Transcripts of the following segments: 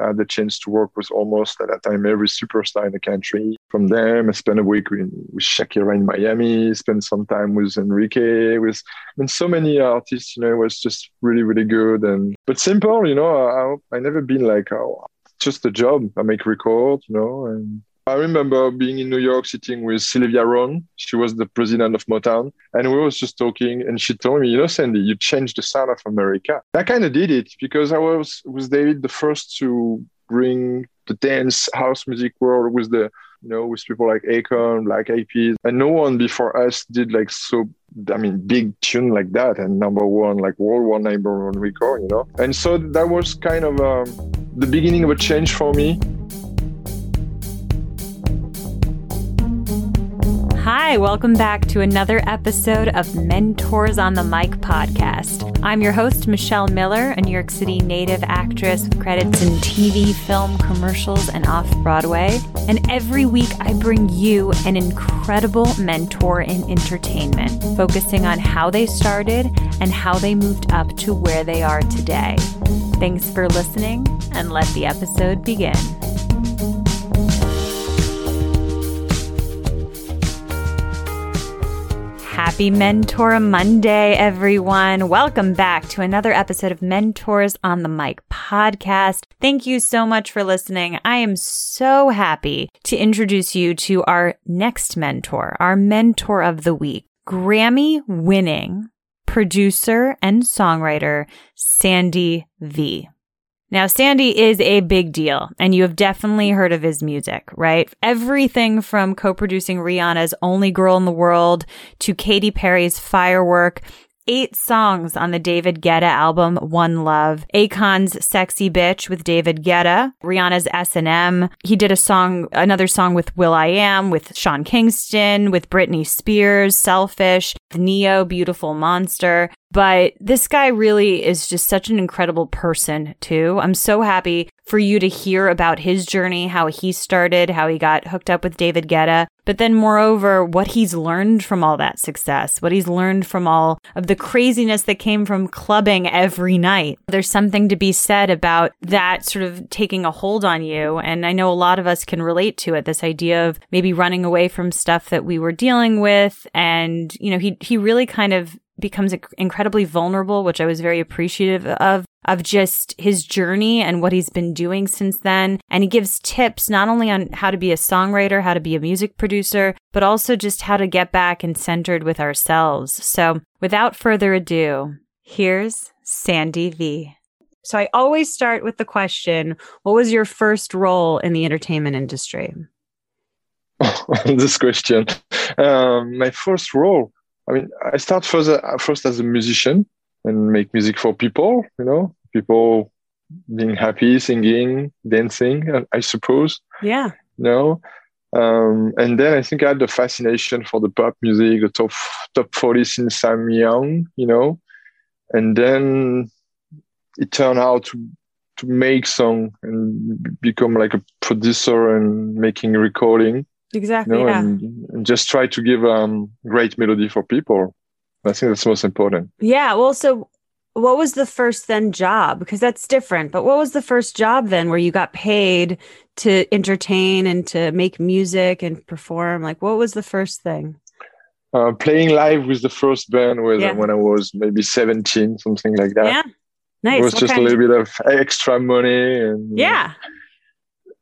I had the chance to work with almost at that time every superstar in the country. From them, I spent a week with, Shakira in Miami, spent some time with Enrique, with mean, so many artists, you know, it was just really, really good. And but simple, you know, I, I never been like, oh, just a job. I make records, you know, and I remember being in New York sitting with Sylvia Rhone. She was the president of Motown. And we was just talking and she told me, you know, Sandy, you changed the sound of America. I kind of did it because I was with David the first to bring the dance house music world with the you know, with people like Akon, like AP, and no one before us did like so, I mean, big tune like that and number one, like worldwide number one record, you know. And so that was kind of um, the beginning of a change for me. Hi, welcome back to another episode of Mentors on the Mic podcast. I'm your host, Michelle Miller, a New York City native actress with credits in TV, film, commercials, and off Broadway. And every week, I bring you an incredible mentor in entertainment, focusing on how they started and how they moved up to where they are today. Thanks for listening, and let the episode begin. Happy Mentor Monday, everyone. Welcome back to another episode of Mentors on the Mic podcast. Thank you so much for listening. I am so happy to introduce you to our next mentor, our mentor of the week, Grammy winning producer and songwriter, Sandy V. Now, Sandy is a big deal, and you have definitely heard of his music, right? Everything from co producing Rihanna's Only Girl in the World to Katy Perry's Firework eight songs on the David Guetta album One Love. Akon's Sexy Bitch with David Guetta, Rihanna's S&M. He did a song, another song with will.i.am, with Sean Kingston, with Britney Spears, Selfish, Ne-Yo, Beautiful Monster. But this guy really is just such an incredible person, too. I'm so happy for you to hear about his journey, how he started, how he got hooked up with David Guetta, but then moreover, what he's learned from all that success, what he's learned from all of the craziness that came from clubbing every night. There's something to be said about that sort of taking a hold on you. And I know a lot of us can relate to it, this idea of maybe running away from stuff that we were dealing with. And, you know, he, he really kind of becomes incredibly vulnerable, which I was very appreciative of, of just his journey and what he's been doing since then. And he gives tips not only on how to be a songwriter, how to be a music producer, but also just how to get back and centered with ourselves. So without further ado, here's Sandy V. So I always start with the question, what was your first role in the entertainment industry? this question. Um, my first role I mean, I start first, uh, first as a musician and make music for people, you know, people being happy, singing, dancing, I suppose. Yeah. You know, um, and then I think I had the fascination for the pop music, the top top 40 since I'm young, you know, and then it turned out to to make song and become like a producer and making recording. Exactly. You know, yeah. and, just try to give um great melody for people. I think that's most important. Yeah. Well, so what was the first then job? Because that's different. But what was the first job then where you got paid to entertain and to make music and perform? Like, what was the first thing? Uh, playing live with the first band was yeah. when I was maybe 17, something like that. Yeah. Nice. It was what just a little bit of extra money. and Yeah.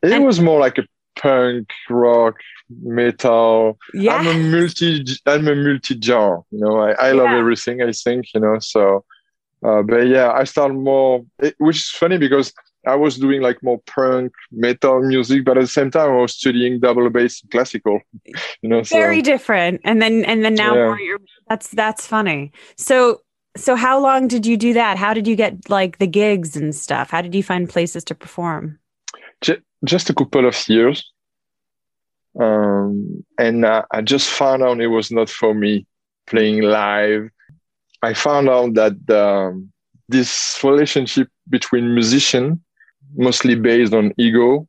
It and- was more like a punk rock metal. Yeah. I'm a multi I'm a multi genre. You know, I, I love yeah. everything, I think, you know. So uh, but yeah, I started more it, which is funny because I was doing like more punk metal music, but at the same time I was studying double bass classical. You know, very so, different. And then and then now yeah. you're, that's that's funny. So so how long did you do that? How did you get like the gigs and stuff? How did you find places to perform? Just a couple of years. Um, and uh, I just found out it was not for me playing live. I found out that um, this relationship between musician, mostly based on ego,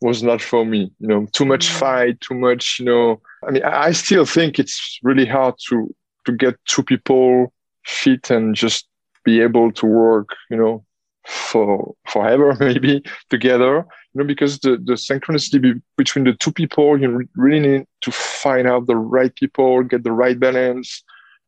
was not for me. You know, too much mm. fight, too much. You know, I mean, I still think it's really hard to to get two people fit and just be able to work. You know, for forever maybe together you know because the, the synchronicity be, between the two people you really need to find out the right people get the right balance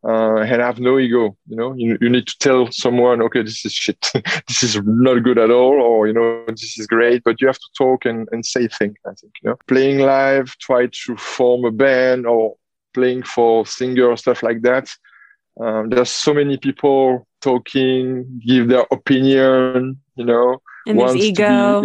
uh, and have no ego you know? You, you need to tell someone okay this is shit. This is not good at all or you know this is great but you have to talk and, and say things i think you know? Playing live try to form a band or playing for singer stuff like that. Um, there's so many people talking, give their opinion, you know, and there's ego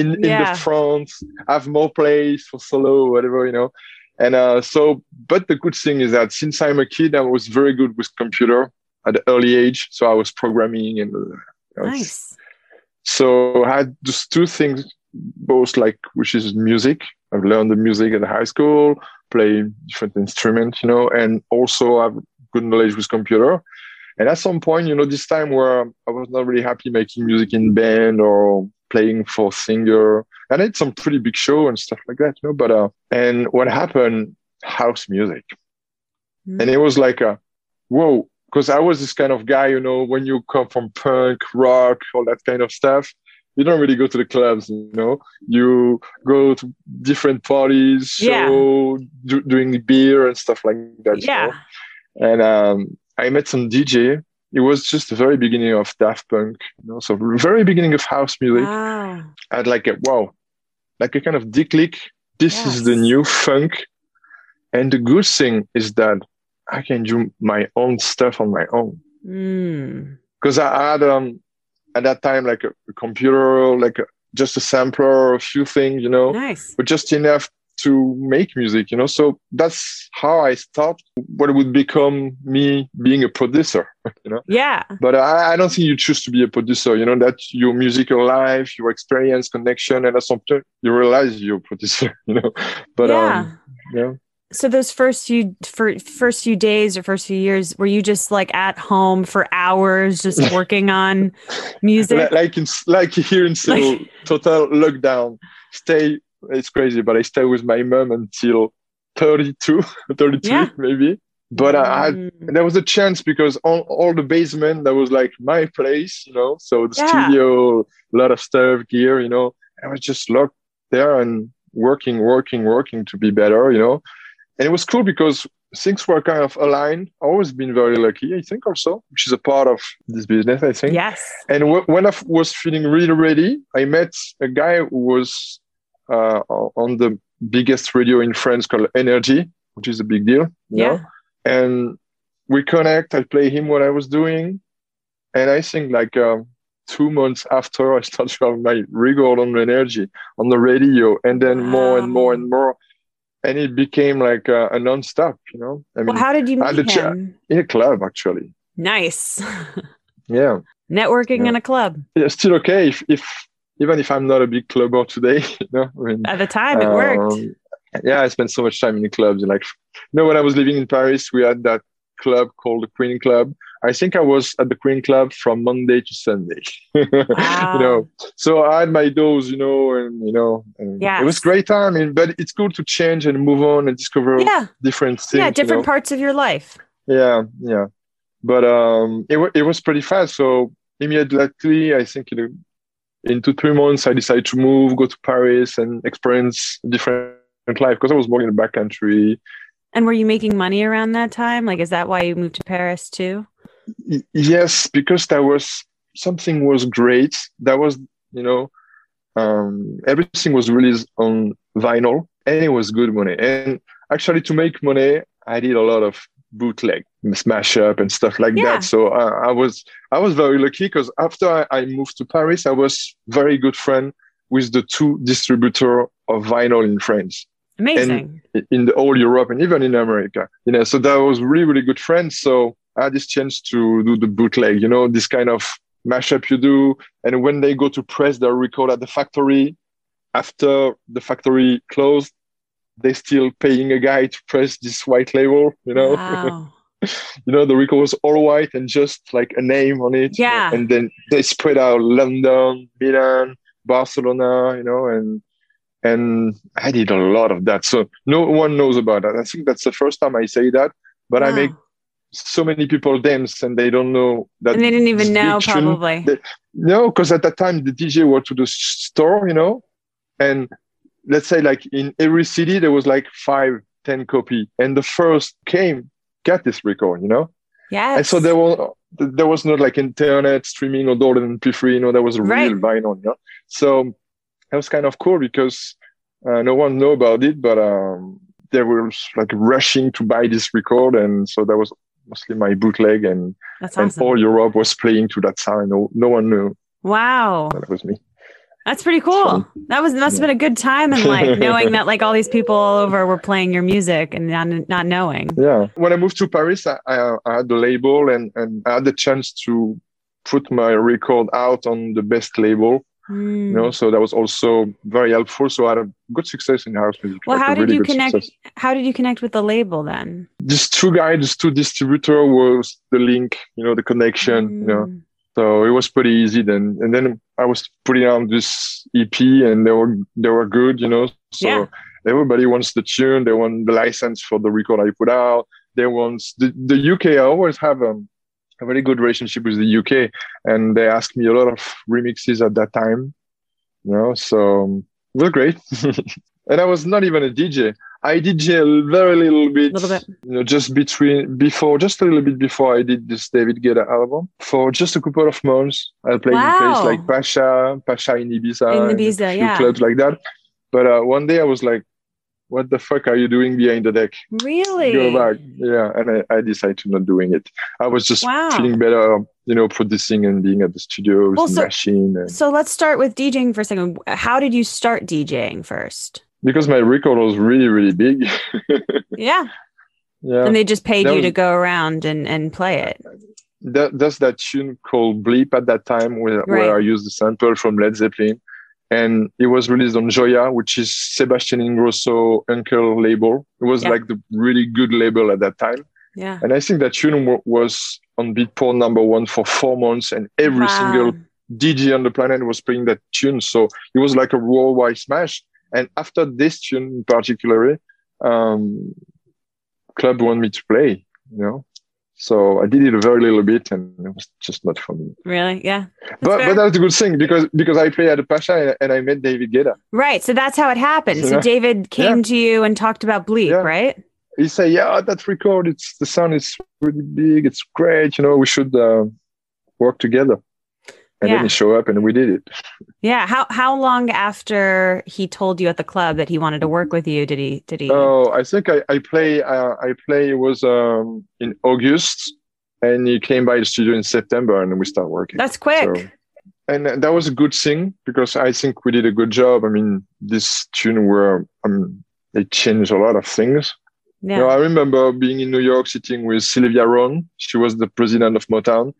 in, in, in, the front, have more place for solo, whatever, you know. And uh, so, but the good thing is that since I'm a kid, I was very good with computer at an early age. So I was programming and you know, nice. So I had those two things, both like which is music. I've learned the music at high school, play different instruments, you know, and also I've good knowledge with computer. And at some point, you know, this time where I was not really happy making music in band or playing for singer. And I did some pretty big show and stuff like that, you know. But uh, and what happened? House music, mm. and it was like a whoa, because I was this kind of guy, you know, when you come from punk, rock, all that kind of stuff, you don't really go to the clubs, you know. You go to different parties, show, yeah. do, doing beer and stuff like that. Yeah. You know? And um, I met some DJ. It was just the very beginning of Daft Punk, you know, so very beginning of house music. Wow. I had like a wow, like a kind of dick lick. This yes. is the new funk. And the good thing is that I can do my own stuff on my own. Because mm. I had um at that time like a, a computer, like a, just a sampler, a few things, you know, nice. but just enough to make music, you know. So that's how I start what would become me being a producer, you know. Yeah. But I, I, don't think you choose to be a producer, you know, that your musical life, your experience, connection, and at some point you realize you're a producer, you know. But yeah. um yeah. So those first few for first few days or first few years, were you just like at home for hours, just working on music? like in like here in Seoul, like, total lockdown. Stay it's crazy, but I stayed with my mom until 32, 33 yeah. maybe. But I had, mm. there was a chance because all, all the basement that was like my place, you know. So the yeah. studio, a lot of stuff, gear, you know. I was just locked there and working, working, working to be better, you know. And it was cool because things were kind of aligned. I've always been very lucky, I think, also, which is a part of this business, I think. Yes. And w- when I was feeling really ready, I met a guy who was uh, on the biggest radio in France called Energy, which is a big deal. Yeah. Know? And we connect. I play him what I was doing, and I think like uh, two months after I started to have my record on Energy on the radio, and then wow. more and more and more. And it became like a, a non-stop, you know. I mean, well, how did you meet him? in a club, actually. Nice. yeah. Networking yeah. in a club. Yeah, still okay if if even if I'm not a big clubber today, you know, I mean, at the time it um, worked. Yeah, I spent so much time in the clubs. Like, you know, when I was living in Paris, we had that club called the Queen Club. I think I was at the Queen Club from Monday to Sunday. Wow. you know, so I had my dose, you know, and you know, and yes. it was great time. Mean, but it's good to change and move on and discover yeah. different things. Yeah, different you know? parts of your life. Yeah, yeah. But um, it it was pretty fast. So immediately, I think you know, in two three months i decided to move go to paris and experience different life because i was working in the backcountry and were you making money around that time? Like is that why you moved to paris too? Y- yes because that was something was great. That was you know um, everything was released on vinyl and it was good money. And actually to make money i did a lot of bootleg smash up and stuff like yeah. that so uh, i was i was very lucky because after I, I, moved to paris i was very good friend with the two distributor of vinyl in france. Amazing. And in the whole europe and even in america you know so that was really really good friends. So i had this chance to do the bootleg you know this kind of mashup you do. And when they go to press their record at the factory after the factory closed they still paying a guy to press this white label, you know. Wow. you know, the record was all white and just like a name on it. Yeah. And then they spread out London, Milan, Barcelona, you know, and and I did a lot of that. So no one knows about that. I think that's the first time I say that, but wow. I make so many people dance and they don't know that. And they didn't even know, probably. they- no, because at that time the DJ were to the store, you know, and let's say like in every city there was like five, ten copy, and the first came got this record, you know, Yeah. and so there was there was not like internet streaming or download MP3, you know, there was a Right. real vinyl, you know, so that was kind of cool because uh, no one knew about it, but um, they were like rushing to buy this record, and so that was mostly my bootleg and That's and all Europe was playing to that sound. No, no one knew wow. that was me. That's pretty cool. That was must have been a good time and like knowing that like all these people all over were playing your music and not not knowing. Yeah. When I moved to Paris, I, I, I had the label and, and I had the chance to put my record out on the best label, Hmm. you know, so that was also very helpful. So I had a good success in house music. Well, like how did really you connect? success. How did you connect with the label then? These two guys, these two distributor was the link, you know, the connection, you know. Hmm. So it was pretty easy then. And then I was putting out this EP and they were they were good, you know. So Yeah. everybody wants the tune, they want the license for the record I put out. They want the, the UK. I always have um, a very good relationship with the UK and they asked me a lot of remixes at that time. You know, so um, it was great. and I was not even a DJ. I DJ a very little bit, Little bit. you know, just between before, just a little bit before I did this David Guetta album. For just a couple of months, I played in places like Pacha, Pacha in Ibiza, In and Ibiza, a few yeah. clubs like that. But uh, one day I was like, "What the fuck are you doing behind the deck? Really? Go back!" Yeah, and I, I decided to not doing it. I was just Wow. feeling better, you know, producing and being at the studio with Well, the so- machine. And, So let's start with DJing for a second. How did you start DJing first? Because my record was really, really big. Yeah. yeah. And they just paid That you was- to go around and, and play it. that that's that tune called Bleep at that time where, Right. where I used the sample from Led Zeppelin. And it was released on Joya, which is Sebastian Ingrosso uncle label. It was Yeah. like the really good label at that time. Yeah. And I think that tune wa- was on Beatport number one for four months and every Wow. single DJ on the planet was playing that tune. So it was like a worldwide smash. And after this tune in particular, um, club wanted me to play, you know. So I did it a very little bit and it was just not for me. Really? Yeah. But fair. but that's a good thing because because I play at the Pacha and I met David Guetta. Right. So that's how it happened. So Yeah. David came to you and talked about Bleep, Yeah. right? He said, "Yeah, that record. It's the sound is really big. It's great. You know, we should uh, work together." And Yeah. then he showed up and we did it. Yeah. How how long after he told you at the club that he wanted to work with you did he did he Oh, I think I, I play uh, I play it was um, in August, and he came by the studio in September, and we start working. That's quick. So- and that was a good thing because I think we did a good job. I mean, this tune were um, it changed a lot of things. yeah. You know, I remember being in New York, sitting with Sylvia Rhone. She was the president of Motown,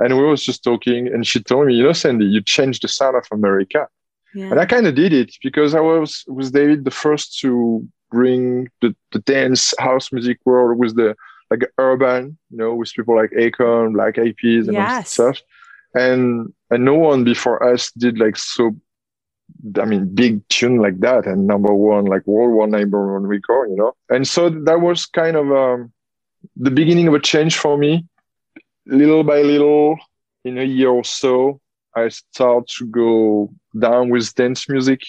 and we was just talking, and she told me, "You know, Sandy, you changed the sound of America." yeah. And I kind of did it because I was with David the first to bring the, the dance house music world with the like urban, you know, with people like Akon, Black Eyed Peas, and all that Yes. stuff. And and no one before us did like so. I mean, big tune like that and number one, like world one number one record, you know. And so that was kind of um, the beginning of a change for me. Little by little, in a year or so, I start to go down with dance music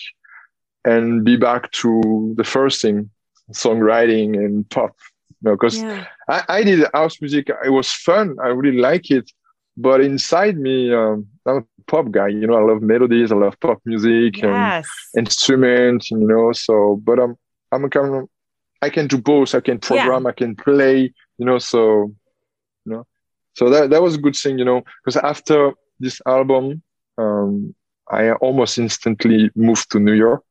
and be back to the first thing, songwriting and pop. You know, because yeah. I, I did house music. It was fun. I really like it. But inside me, um, I'm a pop guy. You know, I love melodies. I love pop music and instruments. You know, so but I'm I'm a kind of I can do both. I can program. I can play. You know, so you know, so that that was a good thing. You know, because after this album, um, I almost instantly moved to New York.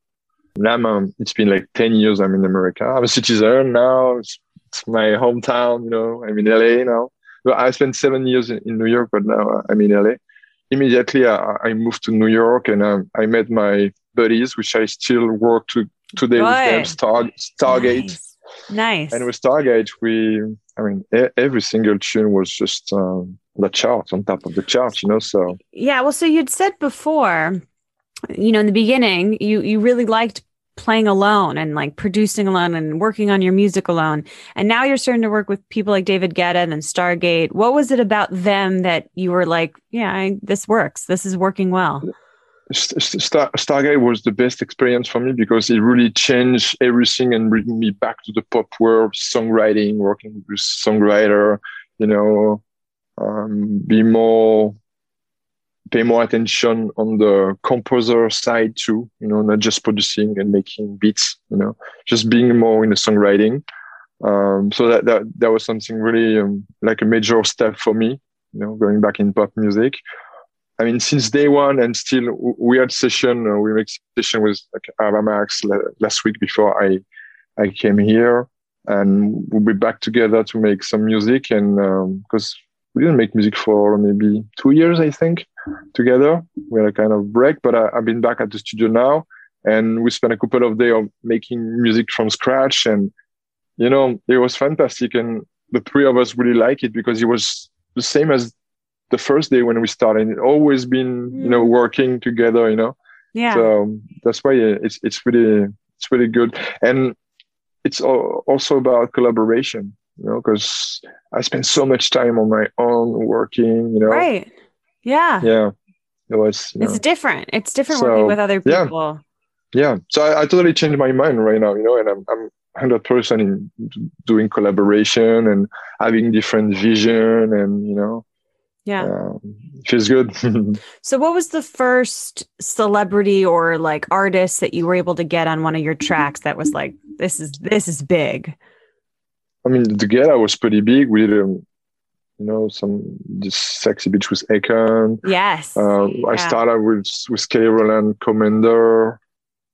Now I'm, um, it's been like 10 years I'm in America. I'm a citizen now. It's, it's my hometown, you know. I'm in LA now. Well, I spent seven years in, in New York, but now I'm in LA. Immediately, I, I moved to New York and um, I met my buddies, which I still work to today with them, Star, Stargate. Nice. Nice. And with Stargate, we, I mean, e- every single tune was just um, the chart on top of the chart, you know. So Yeah, well, so you'd said before, you know, in the beginning, you you really liked playing alone and like producing alone and working on your music alone. And now you're starting to work with people like David Guetta and then Stargate. What was it about them that you were like, yeah, I, this works. This is working well? Star, Stargate was the best experience for me because it really changed everything and bring me back to the pop world, songwriting, working with songwriter, you know, um, be more pay more attention on the composer side too, you know, not just producing and making beats, you know, just being more in the songwriting. Um, so that, that, that was something really um, like a major step for me, you know, going back in pop music. I mean, since day one and still we had session, uh, we make session with like last week before I, I came here and we'll be back together to make some music and because um, we didn't make music for maybe two years, I think, together. We had a kind of break, but I, have been back at the studio now, and we spent a couple of days of making music from scratch, and you know, it was fantastic. And the three of us really like it because it was the same as the first day when we started. It always been, you know, mm. working together, you know. Yeah. So that's why it's it's really it's really good, and it's also about collaboration you know, because I spent so much time on my own working, you know. Right. Yeah. Yeah. It was. It's know. different. It's different so, working with other people. Yeah. yeah. So I, I, totally changed my mind right now, you know, and I'm, I'm 100% in doing collaboration and having different vision and, you know, yeah. Um, feels good. so what was the first celebrity or like artist that you were able to get on one of your tracks that was like, this is, this is big? I mean, the Gala was pretty big. We did, um, you know, some this sexy bitch with Akon. Yes. Um, yeah. I started with with Kelly Rowland, Commander.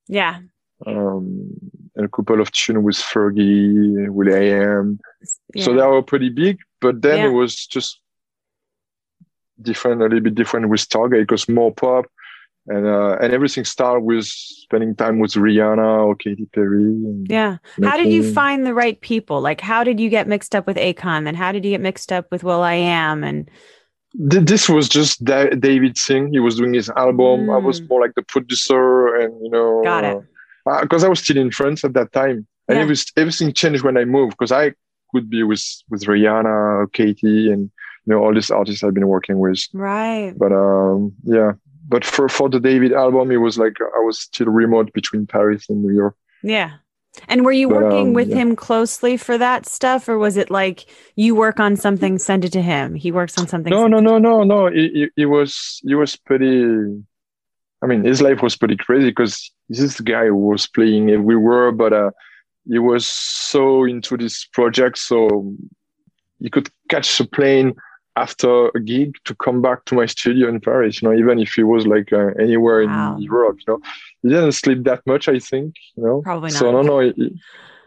Yeah. Um, and a couple of tunes with Fergie, with AM. Yeah. So they were pretty big, but then yeah. it was just different, a little bit different with Stargate because more pop and uh, and everything started with spending time with Rihanna or Katy Perry. yeah. How did you find the right people? Like, how did you get mixed up with Akon? And how did you get mixed up with will.i.am? And this was just David Singh. He was doing his album. Mm. I was mm. more like the producer, and you know, got it. Because uh, I was still in France at that time, and yeah. it was everything changed when I moved. Because I could be with with Rihanna, or Katy, and you know all these artists I've been working with. Right. But um, yeah, but for for the David album, it was like I was still remote between Paris and New York. Yeah. And were you but, working um, with yeah. him closely for that stuff, or was it like you work on something, send it to him? He works on something. No, no, no, no, no. It, it, was he was pretty. I mean, his life was pretty crazy because this is the guy who was playing everywhere, but uh, he was so into this project, so he could catch a plane after a gig to come back to my studio in Paris, you know, even if he was like uh, anywhere wow. in Europe, you know, he didn't sleep that much, I think, you know. Probably not. So no, no, it,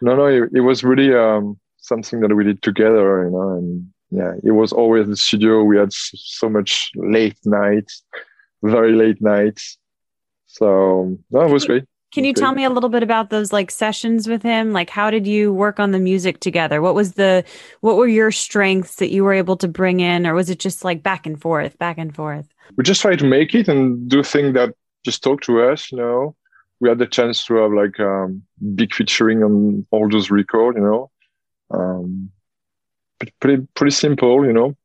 no, no, it, it, was really um, something that we did together, you know, and yeah, it was always the studio. We had so much late nights, very late nights. So that no, was great. Can you tell me a little bit about those like sessions with him? Like how did you work on the music together? What was the what were your strengths that you were able to bring in or was it just like back and forth, back and forth? We just try to make it and do things that just talk to us, you know. We had the chance to have like um, big featuring on all those records, you know. Um, pretty pretty simple, you know.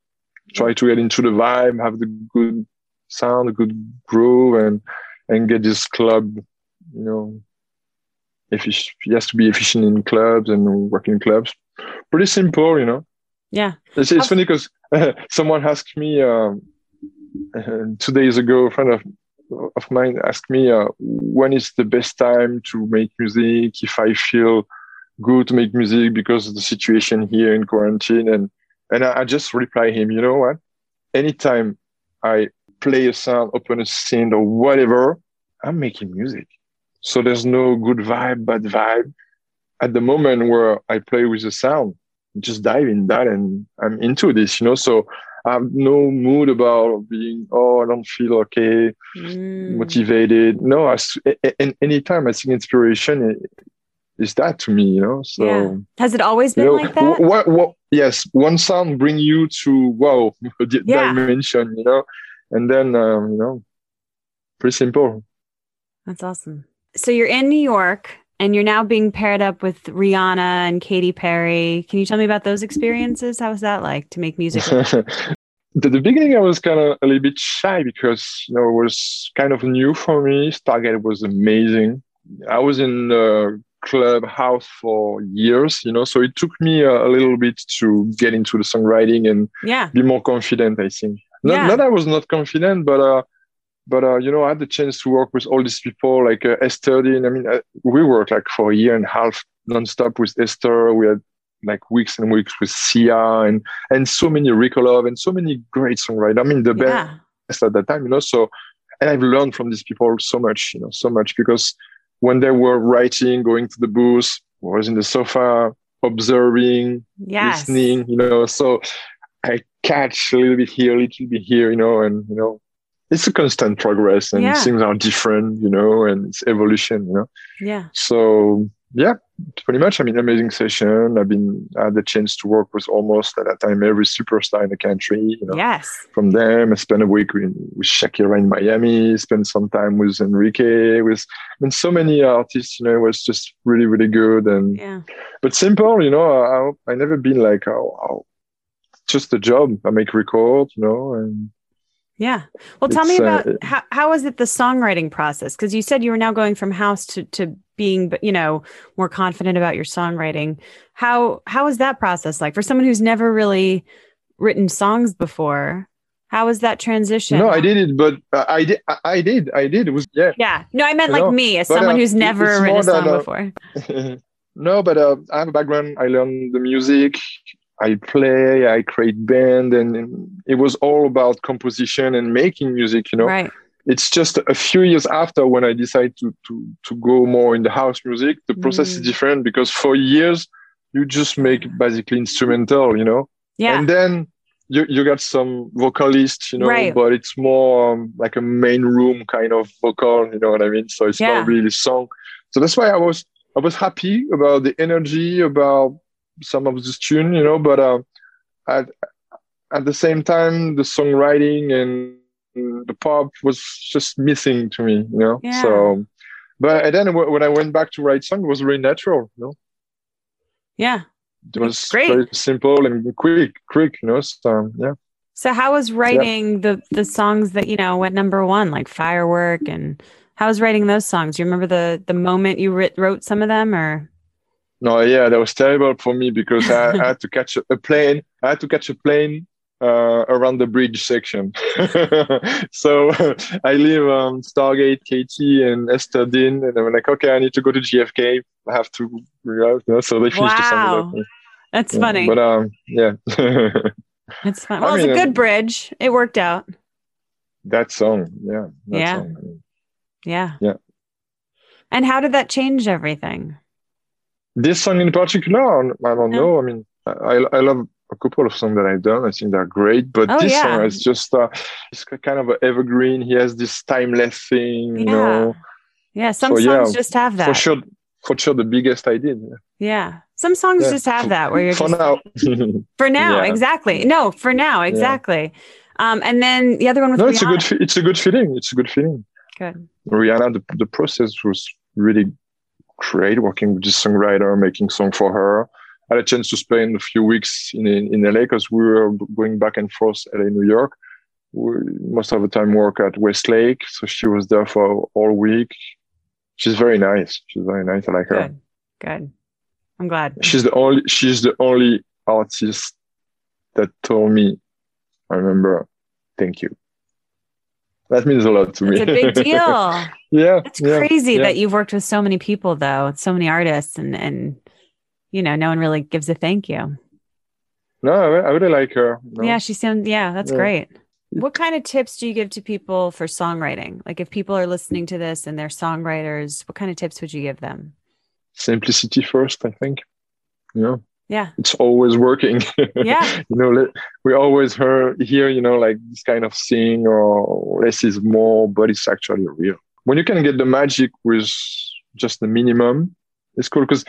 Try to get into the vibe, have the good sound, a good groove and and get this club you know, if he has to be efficient in clubs and working in clubs. Pretty simple, you know. Yeah. It's, it's funny because uh, someone asked me um, uh, two days ago, a friend of, of mine asked me uh, when is the best time to make music if I feel good to make music because of the situation here in quarantine. And, and I, I just reply him, you know what? Anytime I play a sound, open a synth or whatever, I'm making music. So there's no good vibe, bad vibe. At the moment where I play with the sound, just dive in that and I'm into this, you know. So I have no mood about being, oh, I don't feel okay, mm. motivated. No, I, and anytime I see inspiration, is that to me, you know. So yeah. has it always been you know, like that? What, what, yes, one sound bring you to wow yeah. dimension, you know, and then um, you know, pretty simple. That's awesome so you're in New York and you're now being paired up with Rihanna and Katy Perry. Can you tell me about those experiences? How was that like to make music? At the beginning, I was kind of a little bit shy because you know it was kind of new for me. Stargate was amazing. I was in the club house for years, you know, so it took me a, a little bit to get into the songwriting and yeah. be more confident. I think not, Yeah. not I was not confident, but uh, but uh, you know, I had the chance to work with all these people like uh, Ester Dean. I mean, uh, we worked like for a year and a half nonstop with Esther. We had like weeks and weeks with Sia and and so many Rikolov and so many great songwriters. I mean, the Yeah. best at that time, you know. So, and I've learned from these people so much, you know, so much because when they were writing, going to the booth, was in the sofa observing, Yes. listening, you know. So I catch a little bit here, a little bit here, you know, and you know, it's a constant progress and Yeah. things are different, you know, and it's evolution, you know. Yeah. So yeah, pretty much. I mean, amazing session. I've been I had the chance to work with almost at that time every superstar in the country, you know Yes. from them. I spent a week with, with Shakira in Miami, spent some time with Enrique, with I mean, so many artists, you know, it was just really, really good. And, Yeah. but simple, you know, I, I never been like, oh, oh, just a job. I make record, you know, and Yeah. Well, tell me It's, uh, about it- how how was it the songwriting process? Because you said you were now going from house to to being, you know, more confident about your songwriting. How how was that process like for someone who's never really written songs before? How was that transition? no, I did it, but uh, I did, I, did, I did. It was, yeah. Yeah. No, I meant like know, me as but, someone uh, who's never written a song uh, before. no, but uh, I have a background. I learned the music. I play. I create band, and, it was all about composition and making music. You know, Right. it's just a few years after when I decided to to to go more in the house music. The process is Mm. different because for years you just make basically instrumental. You know, Yeah. and then you you got some vocalists. You know, Right. but it's more um, like a main room kind of vocal. You know what I mean? So it's Yeah. not really song. So that's why I was I was happy about the energy about some of this tune, you know, but uh, at at the same time, the songwriting and the pop was just missing to me, you know. Yeah. So, but and then w- when I went back to write song, it was very natural, you know. Yeah. It was Great. very simple and quick, quick, you know. So yeah. So how was writing the the songs that you know went number one, like Firework, and how was writing those songs? Do you remember the the moment you writ, wrote some of them, or No, yeah, that was terrible for me because I, I had to catch a, plane. I had to catch a plane uh, around the bridge section. so I leave um, Stargate, Katy, and Ester Dean, and I'm like, okay, I need to go to JFK. I have to, you know, so they finished the song. Wow. me. that's Yeah, funny? But um, yeah, it's fun. I Well, it's a good bridge. It worked out. that song, yeah, that Yeah. song. Yeah. Yeah. And how did that change everything? This song in particular, I don't know. I mean, I I love a couple of songs that I've done. I think they're great, but Oh, this yeah. song is just uh, it's kind of an evergreen. He has this timeless thing, you Yeah. know. Yeah. Some So, songs yeah, just have that. For sure, for sure, the biggest I did. Yeah. Some songs just have that where you're for just now. for now. Exactly. No, for now. Exactly. Um, and then the other one was no, it's a good. It's a good feeling. It's a good feeling. Good. Rihanna, the, the process was really great working with this songwriter, making song for her. I had a chance to spend a few weeks in in, in LA because we were going back and forth LA, New York. We most of the time work at Westlake, so she was there for all week. She's very nice. She's very nice. I like her. Good. Good. I'm glad. She's the only. She's the only artist that told me. I remember. Thank you. That means a lot to me. It's a big deal. Yeah, It's yeah, crazy yeah. that you've worked with so many people though, so many artists and and you know, no one really gives a thank you. No, I, I really like her. know. Yeah, she sounds yeah, that's Yeah. great. What kind of tips do you give to people for songwriting? Like if people are listening to this and they're songwriters, what kind of tips would you give them? Simplicity first, I think. You know, Yeah. it's always working. Yeah. you know, we always hear, hear, you know, like this kind of thing or less is more, but it's actually real. When you can get the magic with just the minimum, it's cool because,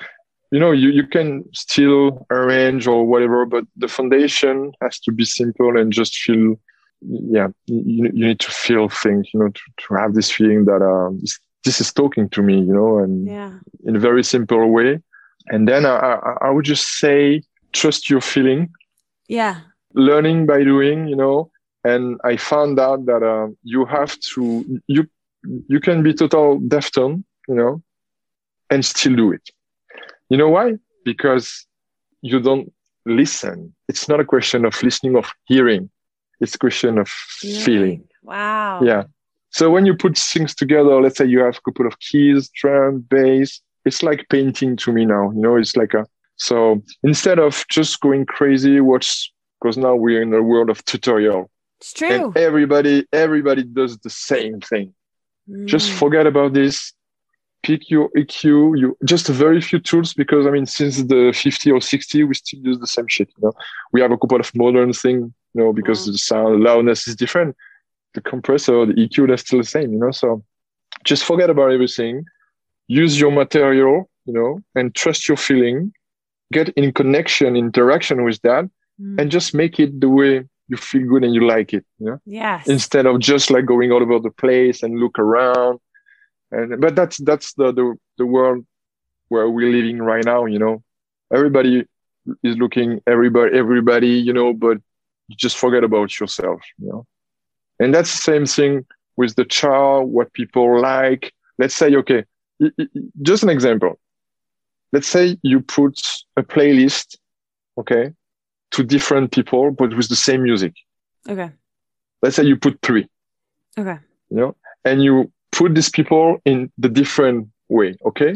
you know, you, you can still arrange or whatever, but the foundation has to be simple and just feel, yeah, you, you need to feel things, you know, to, to have this feeling that uh, this, this is talking to me, you know, and Yeah. in a very simple way. And then I, I, I would just say, trust your feeling, Yeah. learning by doing, you know. And I found out that uh, you have to, you, you can be total deaf tone, you know, and still do it. You know why? Because you don't listen. It's not a question of listening, of hearing. It's a question of feeling. Wow. Yeah. So when you put things together, let's say you have a couple of keys, drum, bass, it's like painting to me now. You know, it's like a so instead of just going crazy, watch because now we're in a world of tutorial. It's true. And everybody, everybody does the same thing. Just Mm. forget about this. Pick your EQ, you just very few tools because I mean, since the 50 or 60, we still use the same shit. You know, we have a couple of modern things, you know, because Wow. the sound loudness is different. The compressor, the EQ, that's still the same, you know. So just forget about everything. Use your material, you know, and trust your feeling. Get in connection, interaction with that, Mm. and just make it the way you feel good and you like it. You know? Yes. instead of just like going all over the place and look around. And but that's that's the the, the world where we're living right now you know? Everybody is looking everybody everybody you know but you just forget about yourself you know? And that's the same thing with the chart what people like. Let's say okay just an example. Let's say you put a playlist okay to different people but with the same music okay. let's say you put three Okay. you know, and you put these people in the different way. Okay.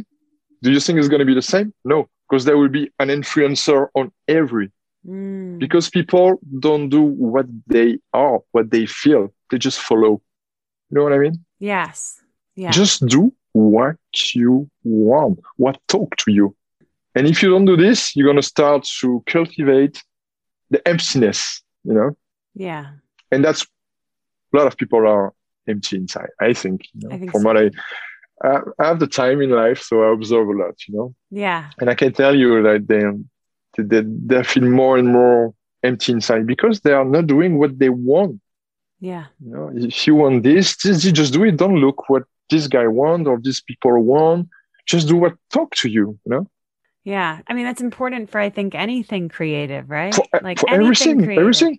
Do you think it's going to be the same? No, because there will be an influencer on every, Mm. because people don't do what they are, what they feel. They just follow. You know what I mean? Yes. Yeah. Just do what you want, what talk to you. And if you don't do this, you're going to start to cultivate the emptiness, you know, yeah. and that's a lot of people are empty inside. I think, you know, I think from so. what I, I I have the time in life, so I observe a lot, you know, Yeah. and I can tell you that they they they feel more and more empty inside because they are not doing what they want. Yeah. You know, if you want this, just, you just do it. Don't look what this guy want or these people want. Just do what talk to you. You know, Yeah. I mean, that's important for, I think, anything creative, right? for, like for anything everything, creative. everything.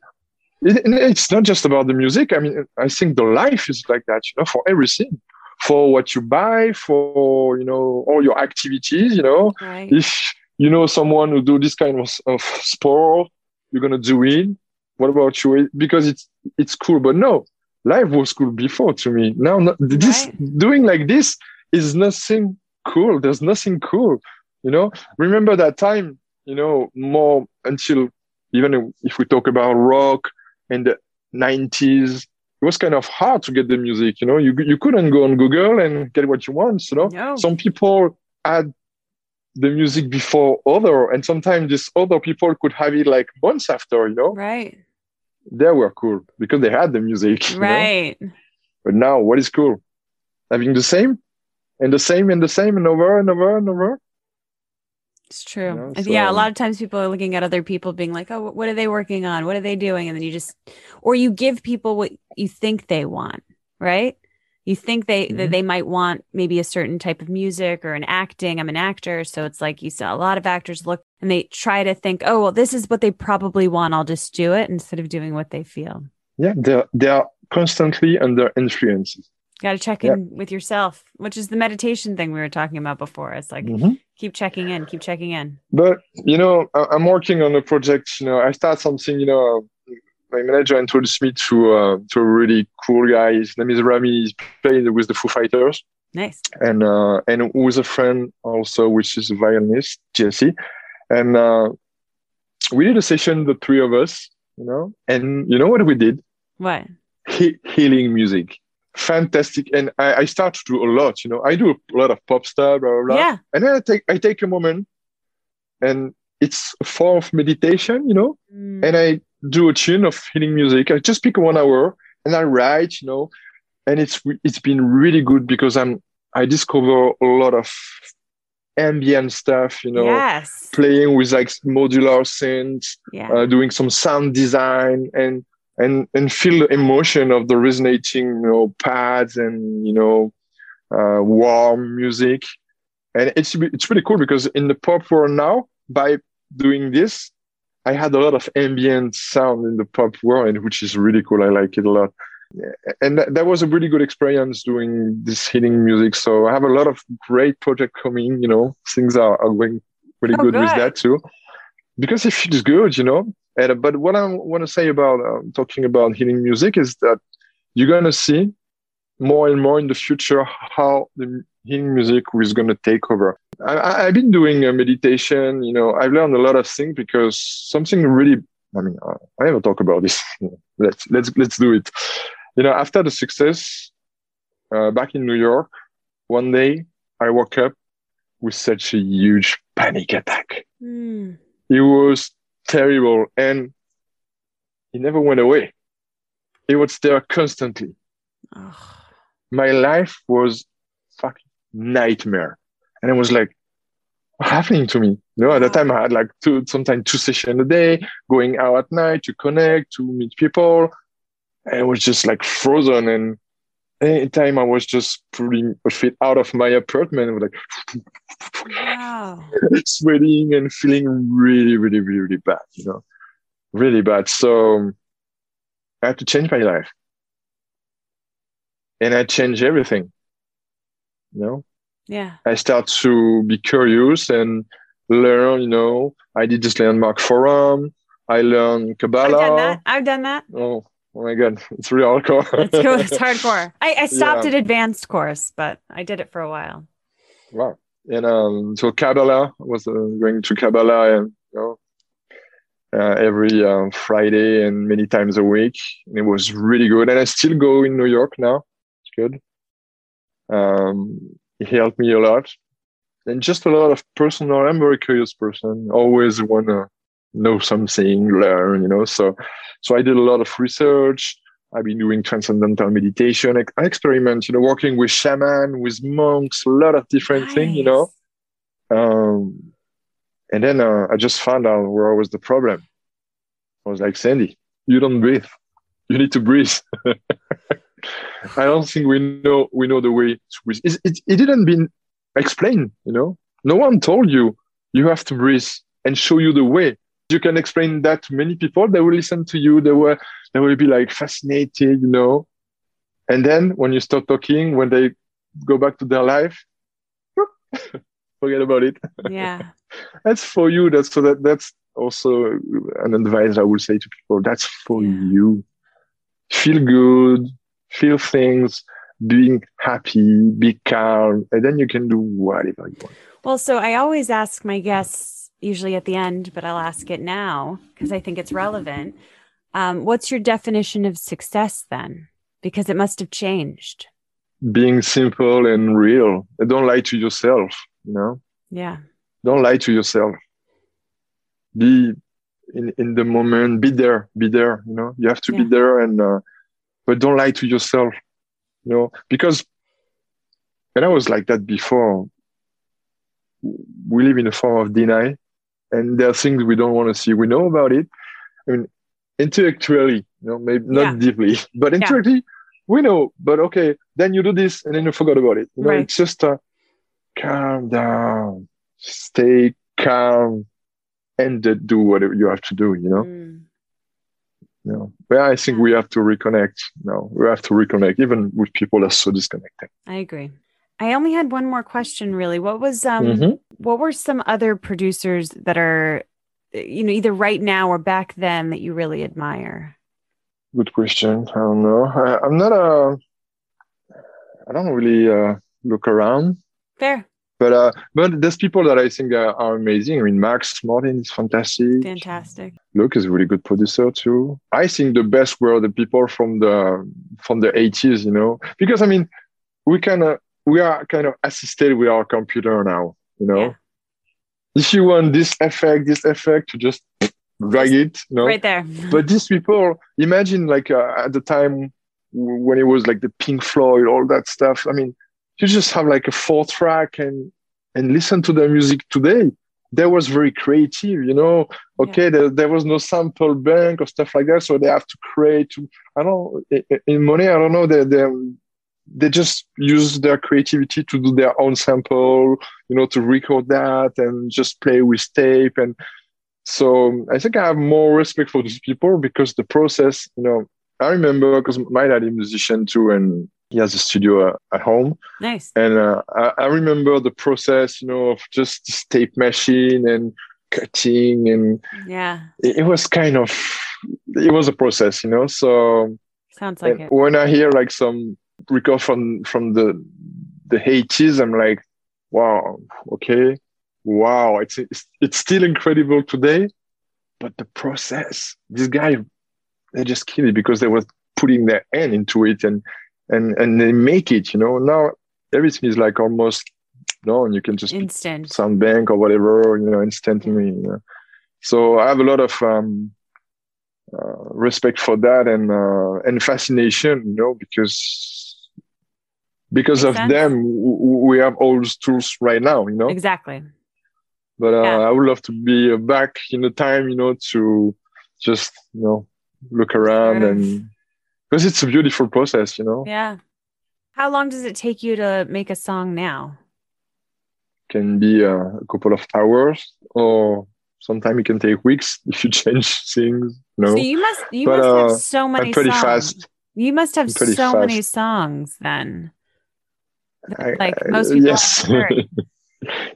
It, it's not just about the music. I mean, I think the life is like that. You know, for everything, for what you buy, for you know all your activities. You know, Right. if you know someone who do this kind of, of sport, you're gonna do it. What about you? Because it's it's cool, but no, life was cool before to me. Now, no, this Right. doing like this is nothing cool. There's nothing cool. You know, remember that time. You know, more until even if we talk about rock in the 90s, it was kind of hard to get the music. You know, you you couldn't go on Google and get what you want. You know, No. some people had the music before other and sometimes these other people could have it like months after you know right. they were cool because they had the music you know? Right. but now what is cool having the same and the same and the same and over and over and over It's true. know, I think- yeah, a lot of times people are looking at other people being like, "Oh, what are they working on? What are they doing?" And then you just or you give people what you think they want, right? You think they that Mhm. they might want maybe a certain type of music or an acting. I'm an actor, so it's like you saw a lot of actors look and they try to think, "Oh, well, this is what they probably want. I'll just do it," instead of doing what they feel. yeah they're they are constantly under influences Got to check in with yourself, which is the meditation thing we were talking about before. It's like Mhm. keep checking in, keep checking in. But you know, I- I'm working on a project. You know, I start something. You know, my manager introduced me to uh, to a really cool guy. His name is Rami. He's playing with the Foo Fighters, Nice. and uh, and with a friend also, which is a violinist, Jesse. And uh, we did a session, the three of us. You know, and you know what we did? What? He- healing music. Fantastic, and I, I start to do a lot. You know, I do a lot of pop stuff, blah blah blah. Yeah. And then I take I take a moment, and it's a form of meditation, you know. Mm. And I do a tune of healing music. I just pick one hour and I write, you know. And it's it's been really good because I'm I discover a lot of ambient stuff, you know, yes. playing with like modular synths, Yeah. uh, doing some sound design, and and and feel the emotion of the resonating, you know, pads and you know, uh, warm music, and it's it's really cool because in the pop world now, by doing this, I had a lot of ambient sound in the pop world, which is really cool. I like it a lot. And that, that was a really good experience doing this healing music. So I have a lot of great project coming, you know, things are, are going really Oh, good, with that too. Because it feels good, you know. And, but what I want to say about um, talking about healing music is that you're going to see more and more in the future how the healing music is going to take over. I, I, I've been doing a meditation, you know, I've learned a lot of things because something really, I mean, uh, I never talk about this. let's, let's, let's do it. You know, after the success uh, back in New York, one day I woke up with such a huge panic attack. Mm. It was terrible and it never went away. It was there constantly. Ugh. My life was fucking nightmare. And I was like, what's happening to me? You know, at that time I had like two, sometimes two sessions a day, going out at night to connect, to meet people. And it was just like frozen. And anytime I was just pulling a feet out of my apartment, I was like Wow. sweating and feeling really, really, really, really bad, you know, really bad. So I had to change my life. And I changed everything. You know, Yeah. I start to be curious and learn, you know, I did this landmark forum. I learned I've Kabbalah. done that. I've done that. Oh, oh my God. It's really hardcore. It's cool. It's hardcore. I, I stopped Yeah. at advanced course, but I did it for a while. Wow. And um, so Kabbalah I was uh, going to Kabbalah and you know uh, every uh, Friday and many times a week. And it was really good. And I still go in New York now. It's good. Um, it helped me a lot. And just a lot of personal. I'm a very curious person. Always want to know something, learn. You know. So, so I did a lot of research. I've been doing transcendental meditation. I experiment, you know, working with shaman, with monks, a lot of different things, you know. Um, and then uh, I just found out where was the problem. I was like, Sandy, you don't breathe. You need to breathe. I don't think we know we know the way to breathe. It, it, it didn't been explained, you know. No one told you you have to breathe and show you the way. You can explain that to many people. They will listen to you. They will they will be like fascinated, you know. And then when you start talking, when they go back to their life, forget about it. Yeah. That's for you. That's so that that's also an advice I would say to people. That's for Yeah. you. Feel good, feel things, being happy, be calm, and then you can do whatever you want. Well, so I always ask my guests, usually at the end, but I'll ask it now because I think it's relevant. Um, what's your definition of success then? Because it must have changed. Being simple and real. Don't lie to yourself, you know? Yeah. Don't lie to yourself. Be in, in the moment, be there, be there, you know? You have to be there and uh, but don't lie to yourself, you know, because and I was like that before. We live in a form of deny, and there are things we don't want to see. We know about it. I mean, intellectually, you know, maybe not Yeah. deeply, but intellectually, we know. But okay, then you do this, and then you forgot about it. You know, Right. it's just uh, calm down, stay calm, and uh, do whatever you have to do. You know, Mm. you know. But I think we have to reconnect. No, we have to reconnect, even with people that are so disconnected. I agree. I only had one more question really. What was um Mhm. what were some other producers that are you know either right now or back then that you really admire? Good question. I don't know. I, I'm not a. I don't really uh, look around, Fair. but uh, but there's people that I think are, are amazing. I mean, Max Martin is fantastic. Fantastic. Luke is a really good producer too. I think the best were the people from the from the 80s, you know, because I mean, we kind of we are kind of assisted with our computer now, you know. Yeah. If you want this effect, this effect, you just drag it, you know. Right there. But these people, imagine like uh, at the time when it was like the Pink Floyd, all that stuff. I mean, you just have like a four track and and listen to their music today. That was very creative, you know. Okay, there, there was no sample bank or stuff like that, so they have to create. I don't in money. I don't know. They they they just use their creativity to do their own sample, you know, to record that and just play with tape. And so I think I have more respect for these people because the process, you know, I remember because my dad is a musician too, and he has a studio uh, at home. Nice. And uh, I, I, remember the process, you know, of just this tape machine and cutting, and yeah, it, it was kind of, it was a process, you know. So sounds like it. When I hear like some record from from the the 80s, I'm like, wow, okay, wow, it's it's, it's still incredible today, but the process, this guy, they just killed it because they were putting their hand into it and and and they make it. You know, now everything is like almost and you can just instant sound bank or whatever, you know, instantly. You know? So I have a lot of um, uh, respect for that and uh, and fascination, you know, because because Makes of sense. them we have all those tools right now, you know. Exactly. But uh, yeah. I would love to be back in the time, you know, to just you know look around and because it's a beautiful process, you know. Yeah. How long does it take you to make a song now? Can be uh, a couple of hours, or sometimes it can take weeks if you change things. You know? So you must you but, must uh, have so many. I'm pretty songs. fast. You must have so fast. many songs then. I, like most people. Yes. yeah.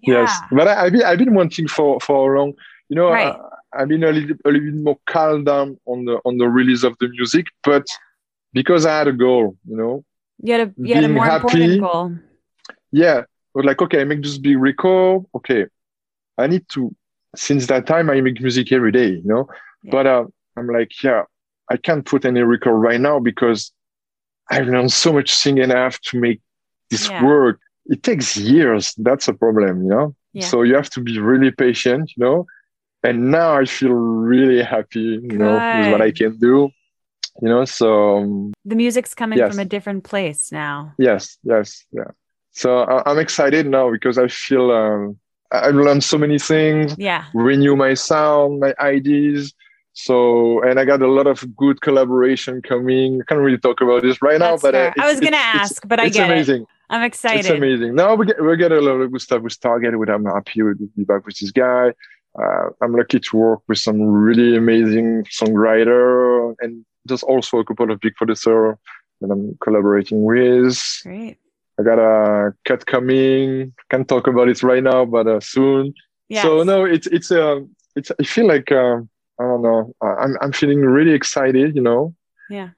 Yes, but I, have been I've been wanting for for a long. You know, right. I, have been a little, a little bit more calm down on the on the release of the music, but because I had a goal, you know. You had a, you had a more happy, important goal. Yeah. I was like, okay, I make this big record. Okay. I need to, since that time, I make music every day, you know. Yeah. But uh, I'm like, yeah, I can't put any record right now because I've learned so much thing and I have to make this yeah. work. It takes years. That's a problem, you know. Yeah. So you have to be really patient, you know. And now I feel really happy, you Good. know, with what I can do you know so um, the music's coming yes. from a different place now yes yes yeah so I, am excited now because i feel um, i've learned so many things yeah renew my sound my ideas so and i got a lot of good collaboration coming i can't really talk about this right That's now but uh, i was gonna ask but i get amazing it. I'm excited it's amazing now we get we get a lot of good stuff with target with i'm happy to be back with this guy uh, i'm lucky to work with some really amazing songwriter and there's also a couple of big producers that I'm collaborating with. Great. I got a cut coming. Can't talk about it right now, but uh, soon. Yes. So no, it's it's uh, it's. I feel like uh, I don't know. I'm I'm feeling really excited. You know. Yeah.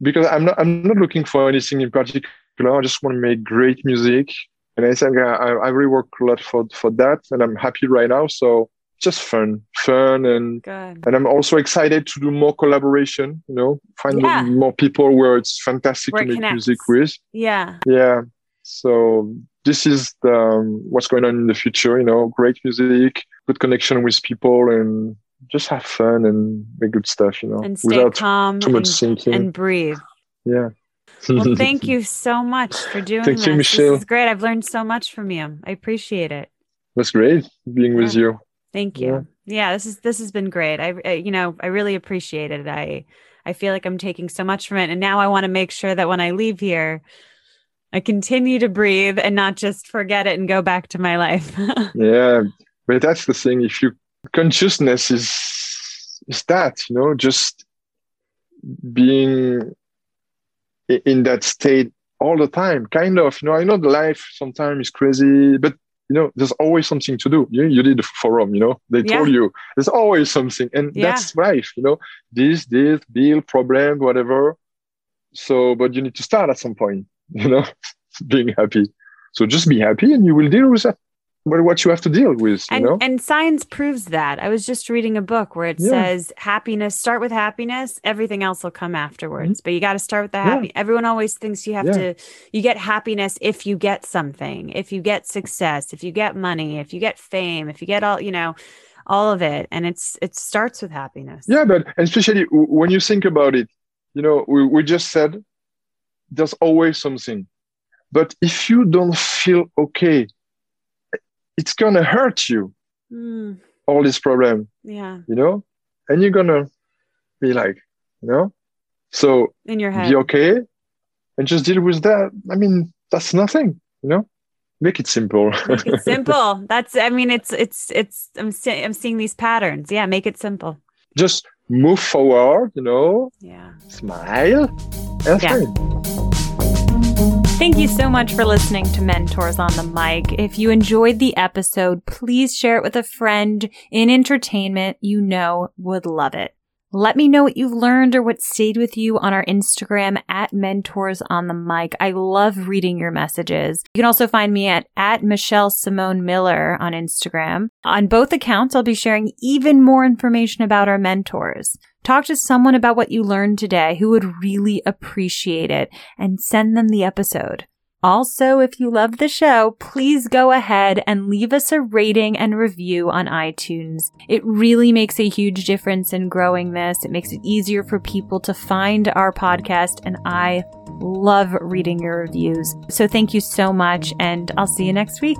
Because I'm not I'm not looking for anything in particular. I just want to make great music, and I think I I really work a lot for for that, and I'm happy right now. So just fun, fun, and Good. and I'm also excited to do more collaboration. You know, find yeah. more people where it's fantastic where to make connects. music with. Yeah, yeah. So this is the, um, what's going on in the future. You know, great music, good connection with people, and just have fun and make good stuff. You know, and stay without calm too much and, thinking and breathe. Yeah. Well, thank you so much for doing thank this. You, Michelle. This is great. I've learned so much from you. I appreciate it. That's great being yeah. with you. Thank you. Yeah. yeah, this is this has been great. I, I you know, I really appreciate it. I I feel like I'm taking so much from it and now I want to make sure that when I leave here I continue to breathe and not just forget it and go back to my life. yeah. But that's the thing if you consciousness is is that, you know, just being in that state all the time kind of you know i know the life sometimes is crazy but you know, there's always something to do. You, you did the forum, you know, they yeah. told you there's always something. And yeah. that's life, you know, this, this, bill, problem, whatever. So, but you need to start at some point, you know, being happy. So just be happy and you will deal with that what you have to deal with and, know? and science proves that i was just reading a book where it yeah. says happiness start with happiness everything else will come afterwards mm-hmm. but you got to start with the happy yeah. everyone always thinks you have yeah. to you get happiness if you get something if you get success if you get money if you get fame if you get all you know all of it and it's it starts with happiness yeah but especially when you think about it you know we, we just said there's always something but if you don't feel okay it's gonna hurt you mm. all this problem yeah you know and you're gonna be like you know so in your head be okay and just deal with that. I mean, that's nothing, you know. Make it simple. make it simple. That's. I mean, it's it's it's. I'm I'm seeing these patterns. Yeah, make it simple. Just move forward. You know. Yeah. Smile. And yeah. Thank you so much for listening to Mentors on the Mic. If you enjoyed the episode, please share it with a friend in entertainment you know would love it. Let me know what you've learned or what stayed with you on our Instagram at Mentors on the Mic. I love reading your messages. You can also find me at, at Michelle Simone Miller on Instagram. On both accounts, I'll be sharing even more information about our mentors. Talk to someone about what you learned today who would really appreciate it and send them the episode. Also, if you love the show, please go ahead and leave us a rating and review on iTunes. It really makes a huge difference in growing this. It makes it easier for people to find our podcast, and I love reading your reviews. So thank you so much, and I'll see you next week.